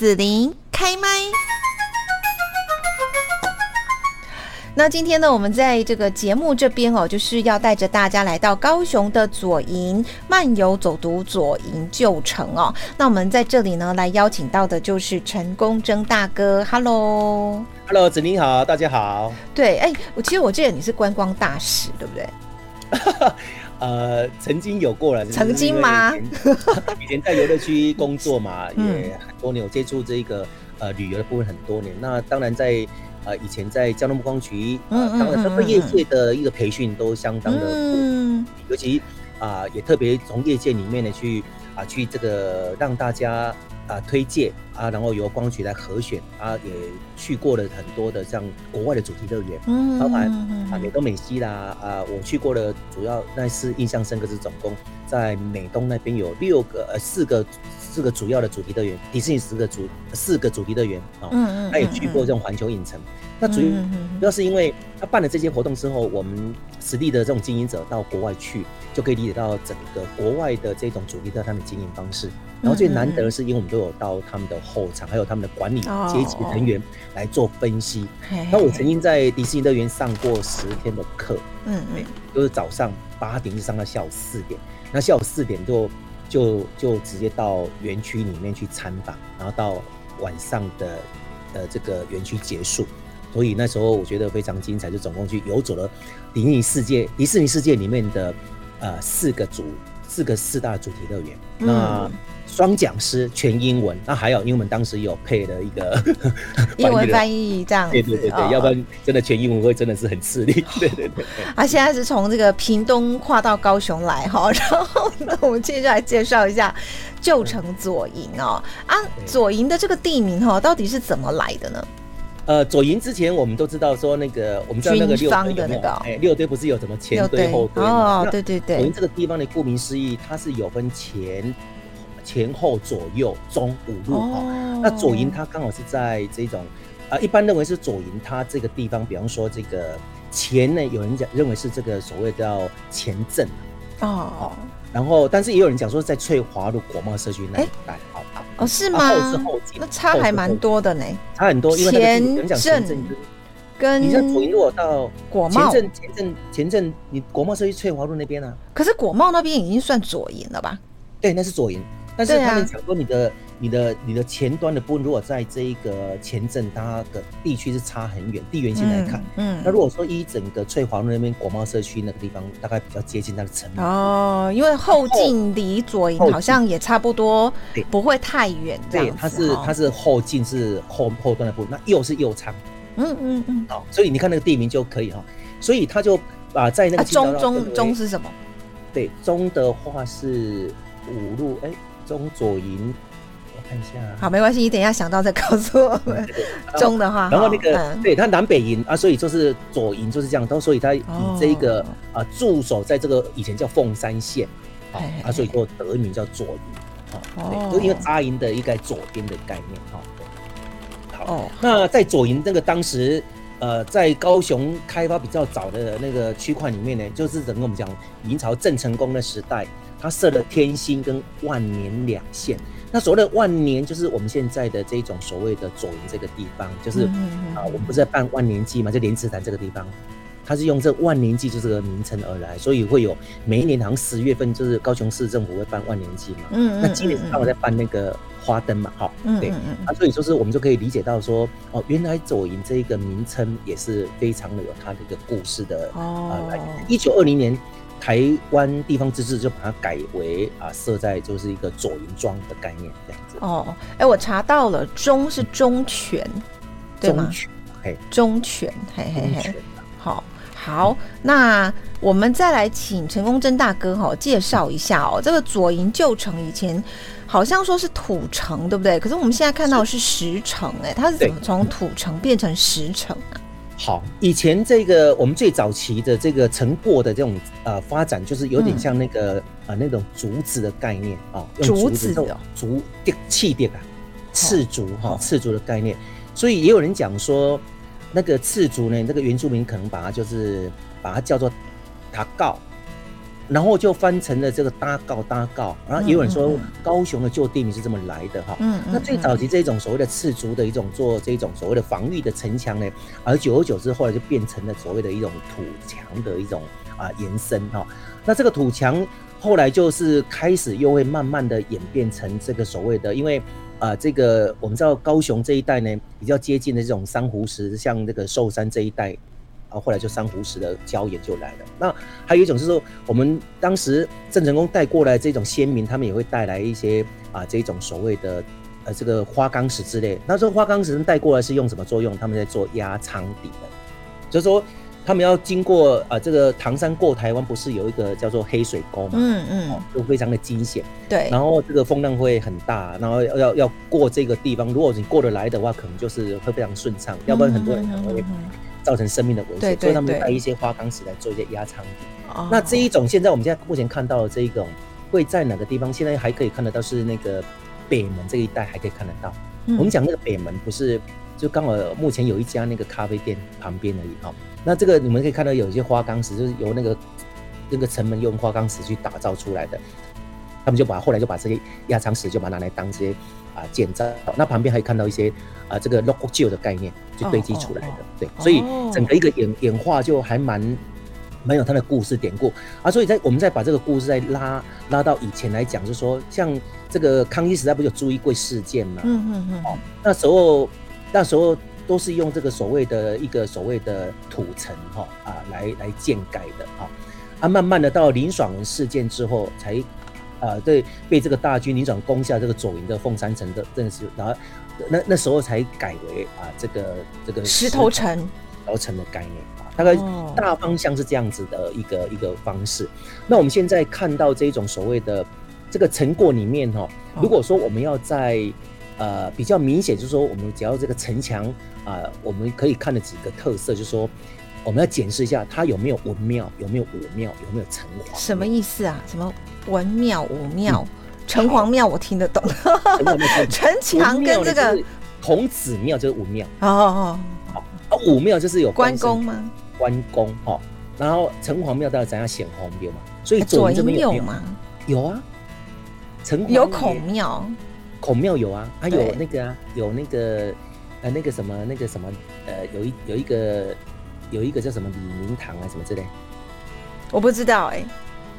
子琳开麦。那今天呢，我们在这个节目这边哦，就是要带着大家来到高雄的左营漫游走读左营旧城哦。那我们在这里呢，来邀请到的就是陈功征大哥。Hello，Hello，子琳好，大家好。对，哎，我其实我记得你是观光大使，对不对？呃，曾经有过了。曾经吗？以前在游乐区工作嘛，也很多年，我接触这个呃旅游的部分很多年。那当然在。呃，以前在交通观光局，呃，当然，各业界的一个培训都相当的，嗯，尤其啊、呃，也特别从业界里面呢去啊、呃，去这个让大家啊、呃、推荐啊，然后由观光局来核选啊，也去过了很多的像国外的主题乐园，嗯，包含啊美东美西啦，啊，我去过的主要那是印象深刻是总共在美东那边有六个呃四个。四个主要的主题乐园，迪士尼十个主四个主题乐园啊，嗯嗯，他也去过这种环球影城。那主要是因为他办了这些活动之后，我们实地的这种经营者到国外去，就可以理解到整个国外的这种主题的他们经营方式。然后最难得的是，因为我们都有到他们的后场，还有他们的管理阶级人员来做分析。那我曾经在迪士尼乐园上过十天的课，嗯嗯，就是早上八点就上到下午四点，那下午四点就。就就直接到园区里面去参访，然后到晚上的呃这个园区结束，所以那时候我觉得非常精彩，就总共去游走了迪士尼世界迪士尼世界里面的呃四个主四个四大主题乐园，嗯、那。双讲师全英文，那还有，因为我们当时有配了一个 英文翻译，这样对对对对，要不然真的全英文会真的是很吃力。对对对。啊，现在是从这个屏东跨到高雄来哈，然后呢，我们接下来介绍一下旧城左营哦。啊，左营的这个地名哈，到底是怎么来的呢？呃，左营之前我们都知道说那个，我们知道那个六堆的那个，哎，六堆不是有什么前堆后堆哦，对对对。左营这个地方的顾名思义，它是有分前。前后左右中五路哈、哦，那左营它刚好是在这种啊、呃，一般认为是左营它这个地方，比方说这个前呢，有人讲认为是这个所谓叫前镇哦，然后但是也有人讲说在翠华路国贸社区那一带，哦哦是吗？后是后进，那差还蛮多的呢，差很多，因为前镇。跟你像左营如果到国贸？前镇前镇前镇，你国贸社区翠华路那边呢、啊？可是国贸那边已经算左营了吧？对，那是左营。但是他们讲说，你的、啊、你的、你的前端的部分，如果在这一个前镇，它的地区是差很远，地缘性来看，嗯，嗯，那如果说一整个翠华路那边国贸社区那个地方，大概比较接近它的城哦，因为后进离左营好像也差不多，对，不会太远，对，它是它是后进是后后端的部分，那右是右仓，嗯嗯嗯，好，所以你看那个地名就可以哈，所以他就把在那个中中中是什么？对，中的话是五路，哎。中左营，我看一下。好，没关系，你等一下想到再告诉我们。中的话，然后那个，嗯、对，它南北营啊，所以就是左营就是这样，都所以它以这一个啊驻守在这个以前叫凤山县，啊，啊，所以说得名叫左营，啊，对，就因为扎营的一个左边的概念，哈，对。好，那在左营那个当时，呃，在高雄开发比较早的那个区块里面呢，就是整个我们讲明朝郑成功的时代。他设了天星跟万年两线，那所谓的万年就是我们现在的这种所谓的左营这个地方，就是啊、呃，我们不是在办万年祭嘛，就莲池潭这个地方，它是用这万年祭就这个名称而来，所以会有每一年好像十月份就是高雄市政府会办万年祭嘛，嗯，那今年是刚好在办那个花灯嘛，好，对，啊，所以说是我们就可以理解到说，哦，原来左营这一个名称也是非常的有它的一个故事的哦，来一九二零年。台湾地方自治就把它改为啊，设在就是一个左营庄的概念这样子。哦，哎、欸，我查到了，中是中权，对吗？嘿，中权，嘿嘿嘿。好，好，那我们再来请陈功真大哥哈介绍一下哦，这个左营旧城以前好像说是土城，对不对？可是我们现在看到是石城，哎，它是怎么从土城变成石城啊？好，以前这个我们最早期的这个成果的这种呃发展，就是有点像那个啊、嗯呃、那种竹子的概念啊，竹子的。竹的气垫啊，赤竹哈，赤竹的概念。所以也有人讲说，那个赤竹呢，那个原住民可能把它就是把它叫做塔告然后就翻成了这个搭告搭告，然后也有人说高雄的旧地名是这么来的哈。嗯，那最早期这种所谓的赤足的一种做这种所谓的防御的城墙呢，而久而久之后来就变成了所谓的一种土墙的一种啊延伸哈。那这个土墙后来就是开始又会慢慢的演变成这个所谓的，因为啊这个我们知道高雄这一带呢比较接近的这种珊瑚石，像这个寿山这一带。然后后来就珊瑚石的礁岩就来了。那还有一种是说，我们当时郑成功带过来这种先民，他们也会带来一些啊这种所谓的呃这个花岗石之类。那这个花岗石带过来是用什么作用？他们在做压舱底的，就是说他们要经过啊这个唐山过台湾，不是有一个叫做黑水沟嘛？嗯嗯，就非常的惊险。对。然后这个风浪会很大，然后要要过这个地方，如果你过得来的话，可能就是会非常顺畅，要不然很多人可能会。造成生命的危险，所以他们带一些花岗石来做一些压舱底。哦、那这一种现在我们现在目前看到的这一种会在哪个地方？现在还可以看得到是那个北门这一带还可以看得到。嗯、我们讲那个北门不是就刚好目前有一家那个咖啡店旁边而已哈。那这个你们可以看到有一些花岗石，就是由那个那个城门用花岗石去打造出来的。他们就把后来就把这些压舱石就把它拿来当这些啊建造。那旁边还看到一些。啊，这个 local 的概念就堆积出来的，对，所以整个一个演演化就还蛮蛮有它的故事典故啊。所以在我们再把这个故事再拉拉到以前来讲，就是说像这个康熙时代不就有朱一贵事件嘛？嗯嗯嗯。哦，那时候那时候都是用这个所谓的一个所谓的土层哈啊来来建盖的啊啊，慢慢的到林爽文事件之后才啊对被这个大军林爽攻下这个左营的凤山城的，真的是然后。那那时候才改为啊，这个这个石头城，石头城的概念啊，大概大方向是这样子的一个一个方式。那我们现在看到这种所谓的这个成果里面哈，如果说我们要在呃比较明显，就是说我们只要这个城墙啊，我们可以看的几个特色，就是说我们要检视一下它有没有文庙，有没有武庙，有没有城隍。什么意思啊？什么文庙、武庙？嗯城隍庙我听得懂，城墙跟这个孔子庙就是武庙哦哦哦，啊武庙就是有关公吗？关公哦，然后城隍庙到底怎样显红庙嘛？所以左营有吗？有啊，城有孔庙，孔庙有啊，还有那个啊，有那个呃那个什么那个什么呃有一有一个有一个叫什么李明堂啊什么之类，我不知道哎。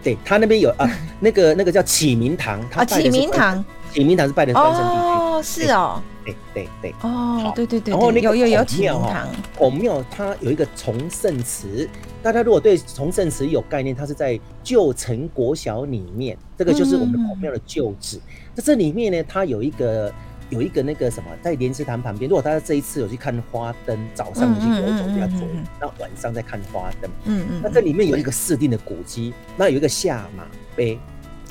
对他那边有啊，那个那个叫启明堂，他启明堂，启明堂是拜的关圣帝君。哦，是哦，对对对，哦，对对对，然后那个有有有启明堂，孔庙它有一个崇圣祠，大家如果对崇圣祠有概念，它是在旧城国小里面，这个就是我们孔庙的旧址，在这里面呢，它有一个。有一个那个什么，在莲池潭旁边。如果大家这一次有去看花灯，早上有去游走比较多，那晚上再看花灯。嗯嗯。那这里面有一个四定的古迹，那有一个下马碑。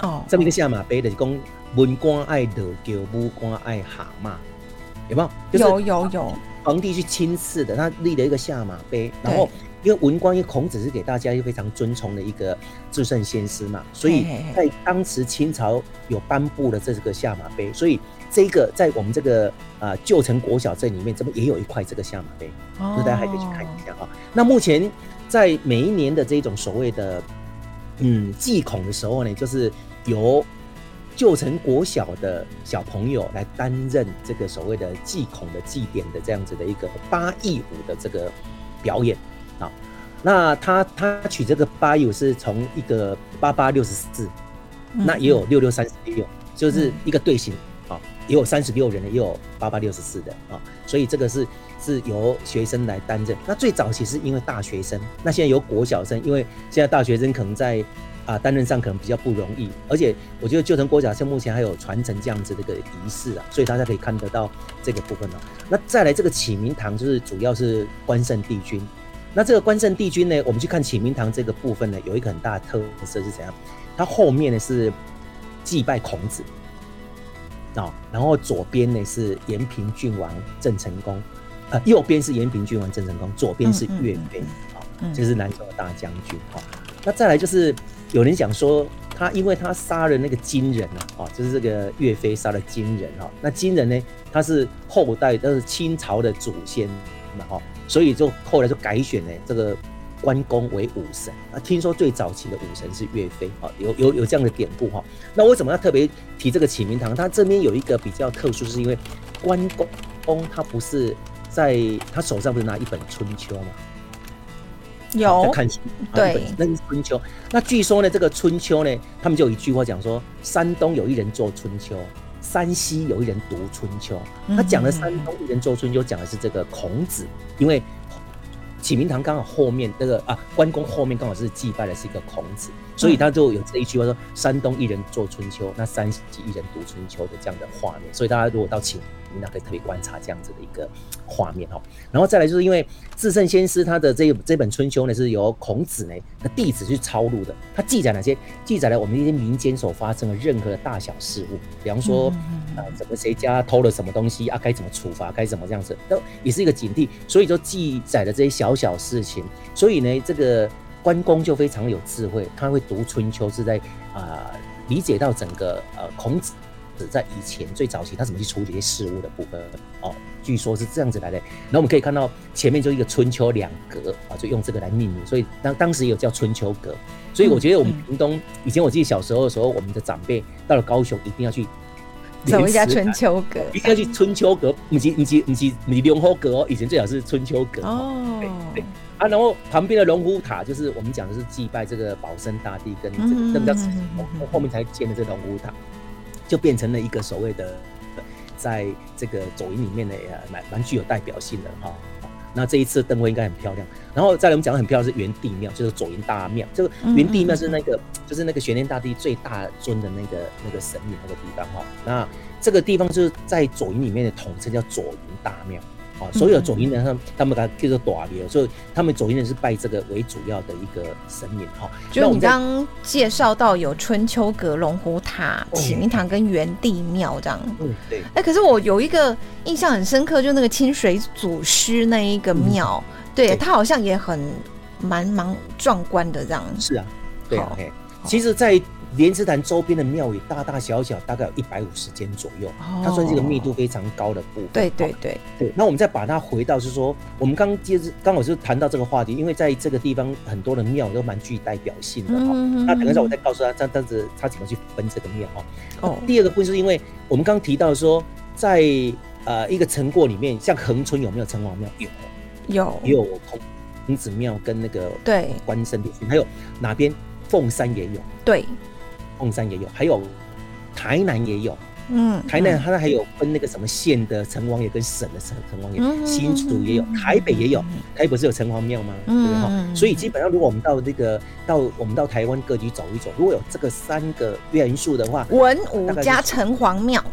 哦。这么一个下马碑的，讲文官爱得叫武官爱蛤蟆，有没有？有有有。皇帝去亲赐的，他立了一个下马碑。然后，因为文官，因为孔子是给大家一个非常尊崇的一个至圣先师嘛，所以在当时清朝有颁布了这个下马碑，所以。这个在我们这个啊旧城国小镇里面，这边也有一块这个下马碑，大家还可以去看一下啊。那目前在每一年的这种所谓的嗯祭孔的时候呢，就是由旧城国小的小朋友来担任这个所谓的祭孔的祭典的这样子的一个八佾舞的这个表演啊。那他他取这个八佾舞是从一个八八六十四，那也有六六三十六，就是一个队形。也有三十六人的，也有八八六十四的啊，所以这个是是由学生来担任。那最早其实因为大学生，那现在由国小生，因为现在大学生可能在啊担任上可能比较不容易，而且我觉得旧城国小生目前还有传承这样子的一个仪式啊，所以大家可以看得到这个部分哦。那再来这个启明堂就是主要是关圣帝君，那这个关圣帝君呢，我们去看启明堂这个部分呢，有一个很大的特色是怎样？它后面呢是祭拜孔子。啊，然后左边呢是延平郡王郑成功，呃，右边是延平郡王郑成功，左边是岳飞，啊、嗯，这、嗯、是南宋的大将军，哈。那再来就是有人讲说他，因为他杀了那个金人啊，啊，就是这个岳飞杀了金人，哈。那金人呢，他是后代都是清朝的祖先嘛，哈，所以就后来就改选呢，这个关公为武神啊。听说最早期的武神是岳飞啊，有有有这样的典故哈。那为什么要特别提这个启明堂？它这边有一个比较特殊，是因为关公他不是在他手上不是拿一本春秋吗？有在看书，对，那是春秋。那据说呢，这个春秋呢，他们就有一句话讲说：山东有一人做春秋，山西有一人读春秋。他讲的山东一人做春秋，讲的是这个孔子，因为启明堂刚好后面那个啊，关公后面刚好是祭拜的是一个孔子，所以他就有这一句话说：山东一人做春秋，那山西一人读春秋的这样的画面。所以大家如果到启明堂可以特别观察这样子的一个画面哦，然后再来就是因为至圣先师他的这这本春秋呢是由孔子呢的弟子去抄录的，他记载哪些？记载了我们一些民间所发生的任何的大小事物，比方说啊，怎么谁家偷了什么东西啊，该怎么处罚，该怎么这样子，都也是一个警惕，所以就记载了这些小小事情。所以呢，这个关公就非常有智慧，他会读春秋是在啊、呃、理解到整个呃孔子。在以前最早期，他怎么去处理这些事物的部分哦？据说是这样子来的。然后我们可以看到前面就一个春秋两阁啊，就用这个来命名。所以当当时也有叫春秋阁。所以我觉得我们屏东以前我记得小时候的时候，我们的长辈到了高雄一定要去走一下春秋阁，一定要去春秋阁。不是不是不是你龙虎阁哦，以前最早是春秋阁哦。对对啊，然后旁边的龙虎塔就是我们讲的是祭拜这个保生大帝跟这个那么叫后面才建的这个龙虎塔。就变成了一个所谓的，在这个左营里面的，也蛮蛮具有代表性的哈。那这一次灯会应该很漂亮。然后再来我们讲的很漂亮是元帝庙，就是左营大庙。这个元帝庙是那个，就是那个玄天大帝最大尊的那个那个神明那个地方哈。那这个地方就是在左营里面的统称叫左营大庙。啊，所有左营人他们他们把它叫做大庙，所以他们左营人是拜这个为主要的一个神明哈。就你刚刚介绍到有春秋阁、龙虎塔、启明堂跟元帝庙这样。嗯，对。哎，可是我有一个印象很深刻，就那个清水祖师那一个庙，对，它好像也很蛮蛮壮观的这样。是啊，对啊。其实，在莲池潭周边的庙宇大大小小大概有一百五十间左右，它算是一个密度非常高的部分。对对对对。那我们再把它回到是说，我们刚接着刚好就谈到这个话题，因为在这个地方很多的庙都蛮具代表性的哈。那等一下我再告诉他，这样子他怎么去分这个庙哈。哦。第二个部分是因为我们刚提到说，在呃一个城过里面，像恒春有没有城隍庙？有。有。也有孔子庙跟那个对关圣帝君，还有哪边凤山也有。对。凤山也有，还有台南也有，嗯，台南它还有分那个什么县的城隍爷跟省的城城隍爷，嗯、新竹也有，台北也有，台北不是有城隍庙吗？嗯、对哈，所以基本上如果我们到这个到我们到台湾各地走一走，如果有这个三个元素的话，文武加城隍庙，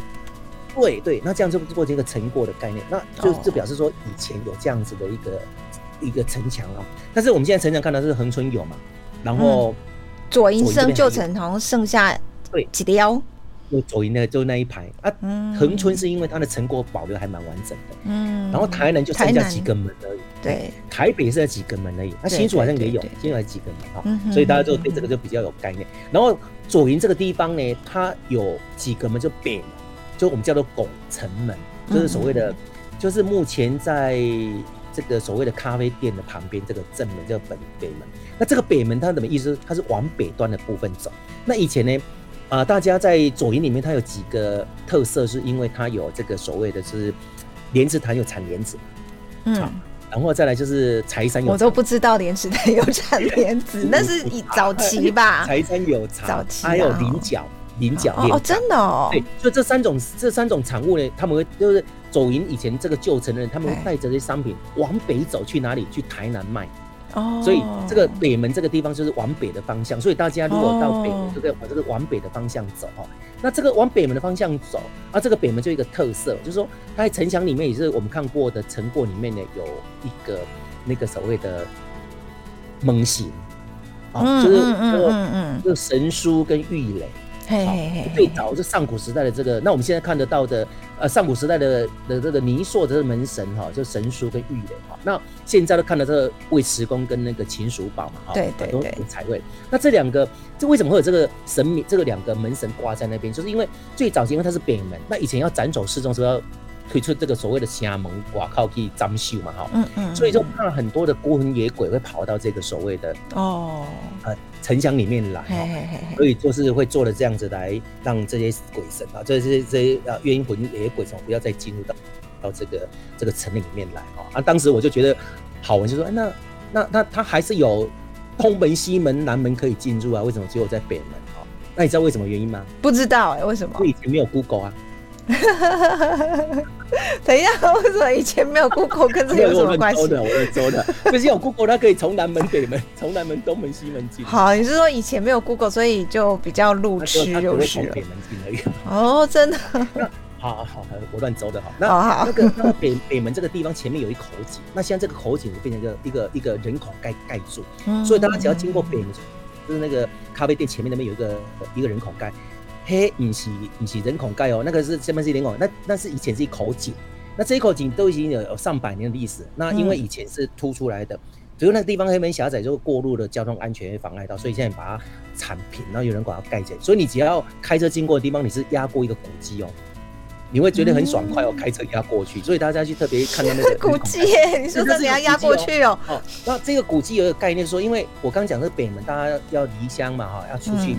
对对，那这样就做这个城过的概念，那就就表示说以前有这样子的一个一个城墙啊，但是我们现在城墙看到是恒春有嘛，然后。嗯左营生旧城好像剩下对几条，就左营的就那一排啊。恒春是因为它的成果保留还蛮完整的，嗯。然后台南就剩下几个门而已，对。台北剩下几个门而已，那新竹好像也有，新竹还几个门哈。所以大家就对这个就比较有概念。然后左营这个地方呢，它有几个门，就北门，就我们叫做拱城门，就是所谓的，就是目前在。这个所谓的咖啡店的旁边，这个正门叫本北门。那这个北门它怎么意思？它是往北端的部分走。那以前呢，啊、呃，大家在左营里面，它有几个特色，是因为它有这个所谓的是莲池潭有产莲子，嗯，然后再来就是柴山有，我都不知道莲池潭有产 莲子，那是以早期吧？柴山有茶，早期还有菱角，菱角哦，真的哦，对，就这三种这三种产物呢，他们会就是。走赢以前这个旧城的人，他们会带着这些商品往北走，去哪里？去台南卖。哦，所以这个北门这个地方就是往北的方向。所以大家如果到北门，就可以往这个往北的方向走哈。那这个往北门的方向走，啊，这个北门就一个特色，就是说它在城墙里面也是我们看过的城过里面呢，有一个那个所谓的门形，啊，就是嗯嗯，就神书跟玉垒。嘿嘿嘿，最早是上古时代的这个，那我们现在看得到的，呃，上古时代的的这个泥塑的门神哈，就神书跟玉垒哈。那现在都看到这个尉迟恭跟那个秦叔宝嘛，哈，对对对，都彩绘。那这两个，这为什么会有这个神明？这个两个门神挂在那边，就是因为最早是因为它是北门，那以前要斩首示众是不是要推出这个所谓的城门挂靠去装修嘛，哈，嗯嗯，所以就怕很多的孤魂野鬼会跑到这个所谓的哦呃城墙里面来，嘿嘿嘿，所以就是会做了这样子来让这些鬼神啊，这些这些呃冤魂野鬼神不要再进入到到这个这个城里面来哈。啊，当时我就觉得好玩，就说，哎，那那那他还是有东门、西门、南门可以进入啊？为什么只有在北门？哈，那你知道为什么原因吗？不知道哎，为什么？以前没有 Google 啊。等一下，为什么以前没有 Google 跟这有什么关系？我的，我的，我的，不是有 Google，它可以从南门、北门，从南门、东门、西门进。好，你是说以前没有 Google，所以就比较路痴，就是了北门进而已。哦，真的。好好好，我乱走的好。那那个那个北北门这个地方前面有一口井，那现在这个口井就变成一个一个一个人口盖盖住，所以大家只要经过北门，就是那个咖啡店前面那边有一个一个人口盖。嘿，不是不是人孔盖哦，那个是下面是人孔？那那是以前是一口井，那这一口井都已经有有上百年的历史。那因为以前是凸出来的，只有、那个地方黑门狭窄，就过路的交通安全会妨碍到，所以现在把它铲平，然后有人把它盖起来。所以你只要开车经过的地方，你是压过一个古迹哦，你会觉得很爽快哦，开车压过去。所以大家去特别看到那个古迹，你说这你要压过去哦。哦，那这个古迹有个概念说，因为我刚讲的北门，大家要离乡嘛哈，要出去。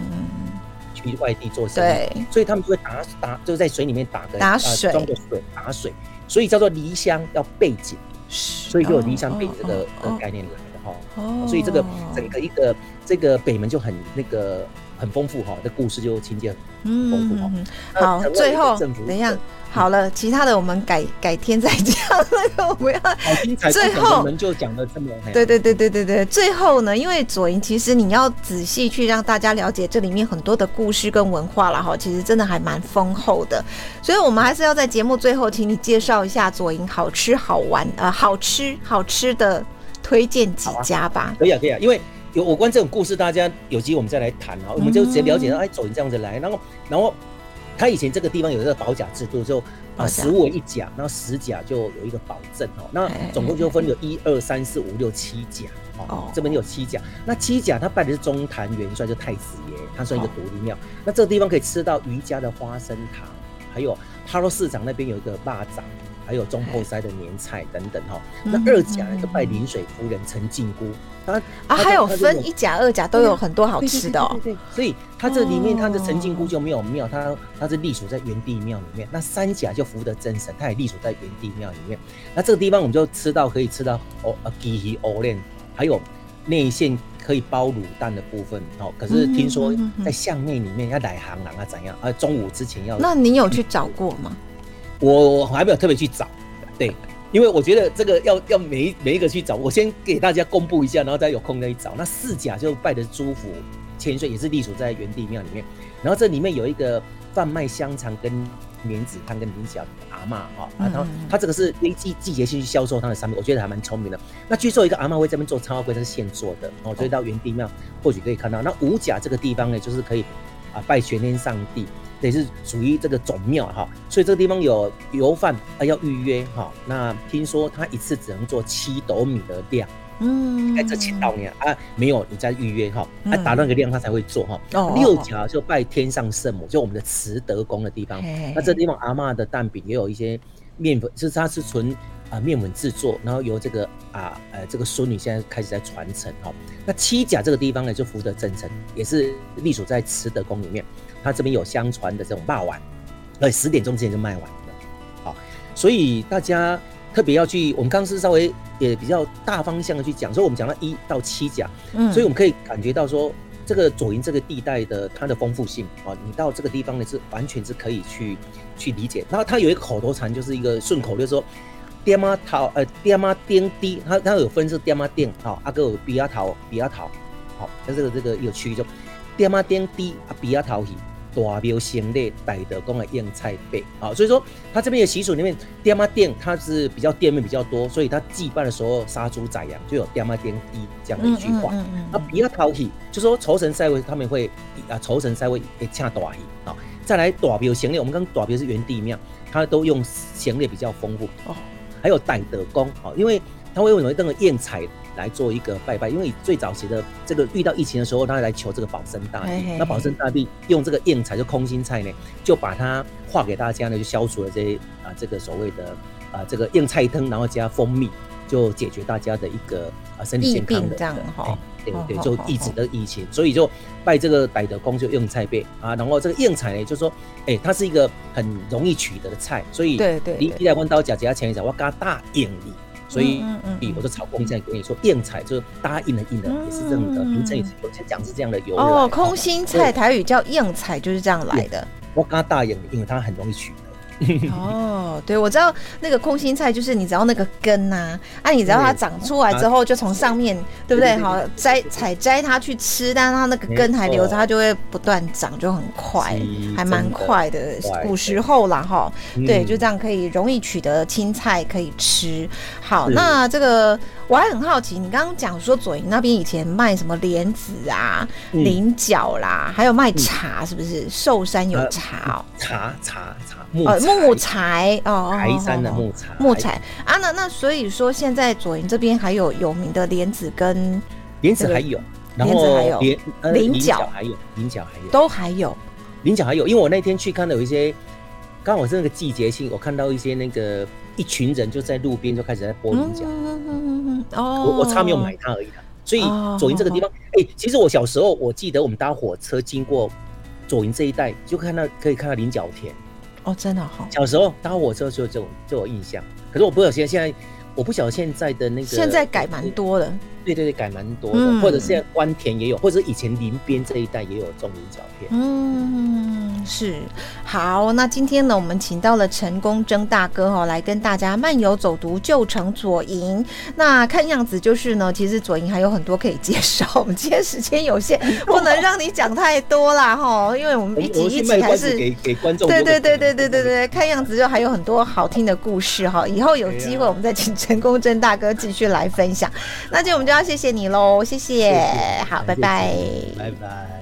嗯去外地做生意，所以他们就会打打，就是在水里面打个打水，装个水打水，所以叫做离乡要背井，所以就有离乡背井的的概念来的哈。哦，所以这个整个一个这个北门就很那个很丰富哈，这故事就情节很丰富哈。好，最后等一下。好了，其他的我们改 改天再讲。那 个我们要最后我们就讲的这么对对对对对对。最后呢，因为左营其实你要仔细去让大家了解这里面很多的故事跟文化了哈，其实真的还蛮丰厚的。所以我们还是要在节目最后，请你介绍一下左营好吃好玩呃好吃好吃的推荐几家吧。可以啊可以啊，因为有有关这种故事，大家有机会我们再来谈啊，我们就直接了解到哎走你这样子来，然后然后。他以前这个地方有一个保甲制度，就啊十五为一甲，然后十甲就有一个保证哦。那总共就分有一二三四五六七甲哦，这边有七甲。那七甲他拜的是中坛元帅，就太子爷，他算一个独立庙。那这个地方可以吃到余家的花生糖，还有哈喽市长那边有一个蚂蚱。还有中后塞的年菜等等哈，那二甲呢就拜临水夫人陈靖姑，啊还有分一甲二甲都有很多好吃的哦，对，所以它这里面它的陈靖姑就没有庙，它它是隶属在元帝庙里面。那三甲就福德真神，它也隶属在元帝庙里面。那这个地方我们就吃到可以吃到哦啊鸡鱼藕链，还有内馅可以包卤蛋的部分哦。可是听说在巷内里面要来行囊啊怎样？啊中午之前要。那你有去找过吗？我还没有特别去找，对，因为我觉得这个要要每一每一个去找，我先给大家公布一下，然后再有空再去找。那四甲就拜的朱府千岁，也是隶属在元帝庙里面。然后这里面有一个贩卖香肠跟莲子汤跟菱角的阿嬷哈，然后他这个是季季节性去销售他的商品，我觉得还蛮聪明的。那据说一个阿嬷会这边做超龟，它是现做的，哦，所以到元帝庙或许可以看到。那五甲这个地方呢，就是可以啊拜玄天上帝。也是属于这个总庙哈，所以这个地方有油饭啊要预约哈。那听说他一次只能做七斗米的量，嗯，哎这七斗米啊没有，你再预约哈，啊达那个量他才会做哈。哦，六甲就拜天上圣母，就我们的慈德宫的地方。那这地方阿嬷的蛋饼也有一些面粉，就是它是纯啊面粉制作，然后由这个啊呃这个孙女现在开始在传承哈。那七甲这个地方呢，就福德正神，也是隶属在慈德宫里面。他这边有相传的这种霸碗，呃，十点钟之前就卖完了，好，所以大家特别要去。我们刚刚是稍微也比较大方向的去讲，所以我们讲到一到七甲，嗯，所以我们可以感觉到说，这个左营这个地带的它的丰富性啊，你到这个地方呢是完全是可以去去理解。然后它有一个口头禅，就是一个顺口，就是说，爹妈桃呃爹妈丁滴，它它有分是爹妈丁，好，阿哥有比亚桃比亚桃，好，它这个这个一个区域就爹妈丁滴啊比亚桃大庙行列带德公的宴菜辈啊，所以说他这边的习俗里面，爹妈店它是比较店面比较多，所以他祭拜的时候杀猪宰羊就有爹妈店一这样的一句话。那比较讨喜，就说酬神赛位他们会啊酬神赛位会请大喜啊。再来大庙行列，我们刚大庙是原地庙，它都用行列比较丰富哦。还有带德公啊，因为他会为什么那个宴菜来做一个拜拜，因为最早期的这个遇到疫情的时候，他来求这个保生大帝，嘿嘿嘿，那保生大帝用这个硬菜就空心菜呢，就把它化给大家呢，就消除了这些啊这个所谓的啊这个硬菜汤，然后加蜂蜜，就解决大家的一个啊身体健康的这样哈。对对，就抑制的疫情，所以就拜这个百德公就用菜贝啊，然后这个硬菜呢，就说，哎、欸，它是一个很容易取得的菜，所以对对，你你来问到假假前一讲，我加大硬里，所以比我就炒空心菜跟你说硬菜就是答应的应的，也是这样的名称，也是有些讲是这样的由来。哦，空心菜台语叫硬菜，就是这样来的。我刚大硬，因为它很容易取得。哦，对，我知道那个空心菜就是你只要那个根呐，啊，啊，你只要它长出来之后，就从上面，对不对？好，摘采摘它去吃，但是它那个根还留着，它就会不断长，就很快，还蛮快的。古时候啦，哈，对，就这样可以容易取得青菜可以吃。好，那这个我还很好奇，你刚刚讲说左营那边以前卖什么莲子啊、菱角啦，还有卖茶，是不是？寿山有茶哦，茶茶茶。呃，木材哦，台山的木材，木材。啊，那那所以说现在左营这边还有有名的莲子跟莲子还有，莲子还有菱菱角还有菱角还有。都还有。菱角还有，因为我那天去看到有一些，刚好是那个季节性，我看到一些那个一群人就在路边就开始在剥菱角，哦，我我差没有买它而已的，所以左营这个地方，哎，其实我小时候我记得我们搭火车经过左营这一带，就看到可以看到菱角田。哦，真的好。小时候搭火车就就就有印象，可是我不晓得现在现在，我不晓得现在的那个。现在改蛮多的。对对对，改蛮多的，嗯、或者现在关田也有，或者以前林边这一带也有种林角片。嗯，是。好，那今天呢，我们请到了陈功征大哥哈，来跟大家漫游走读旧城左营。那看样子就是呢，其实左营还有很多可以介绍。我们今天时间有限，不能让你讲太多啦哈，因为我们一集一集还是给 给观众。对对对对对对对，看样子就还有很多好听的故事哈。以后有机会我们再请陈功征大哥继续来分享。那今天我们就要。谢谢你喽，谢谢好，拜拜，拜拜。